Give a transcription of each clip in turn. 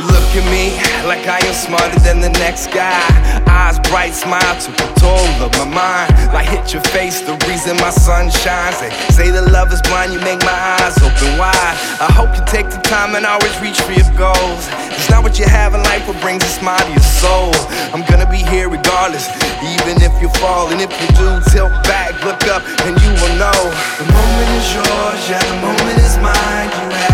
at me like I am smarter than the next guy. Eyes bright, smile to control of my mind. Like hit your face, the reason my sun shines. They say the love is blind, you make my eyes open wide. I hope you take the time and always reach for your goals. It's not what you have in life what brings a smile to your soul. I'm gonna be here regardless, even if you fall. And if you do, tilt back, look up, and you will know. The moment is yours, yeah, the moment is mine. You have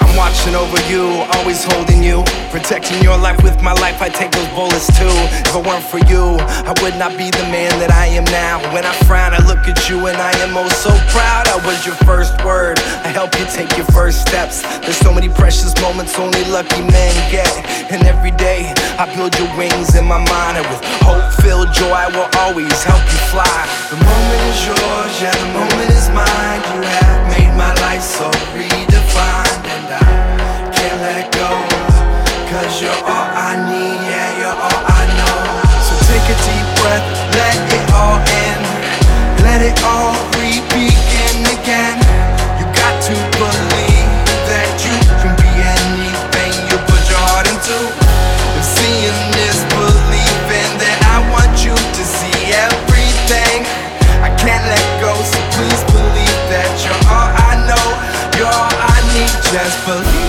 I'm watching over you, always holding you, protecting your life with my life. I take those bullets too. If it weren't for you, I would not be the man that I am now. When I frown, I look at you and I am oh so proud. I was your first word. I help you take your first steps. There's so many precious moments only lucky men get. And every day I build your wings in my mind, and with hope-filled joy, I will always help you fly. The moment is yours, yeah, the moment is mine. You have made my life so redefined, and I can't let go. Cause you're all I need, yeah, you're all I know. So take a deep breath, it all again. You got to believe that you can be anything you put your heart into. Seeing is believing, I want you to see everything. I can't let go, so please believe that you're all I know. You're all I need, just believe.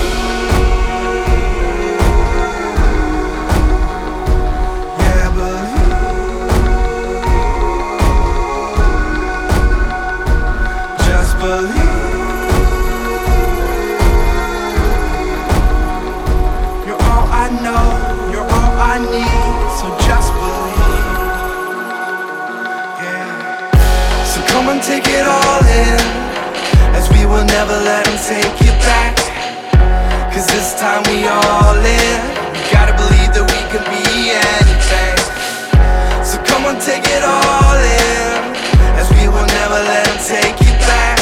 Take it all in, as we will never let them take you back. Cause this time we all in. We gotta believe that we can be anything. So come on, take it all in, as we will never let them take you back.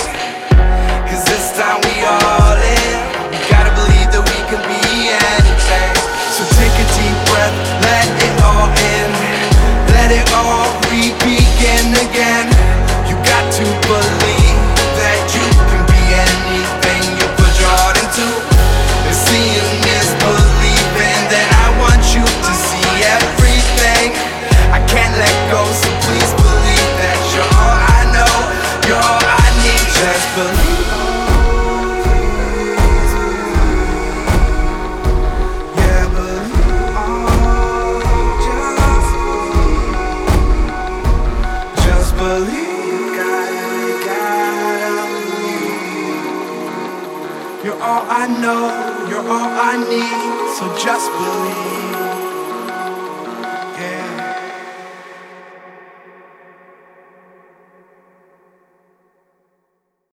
Cause this time we all in. We gotta believe that we can be anything. So take a deep breath, let it all in. Let it all re all I know, you're all I need, so just believe.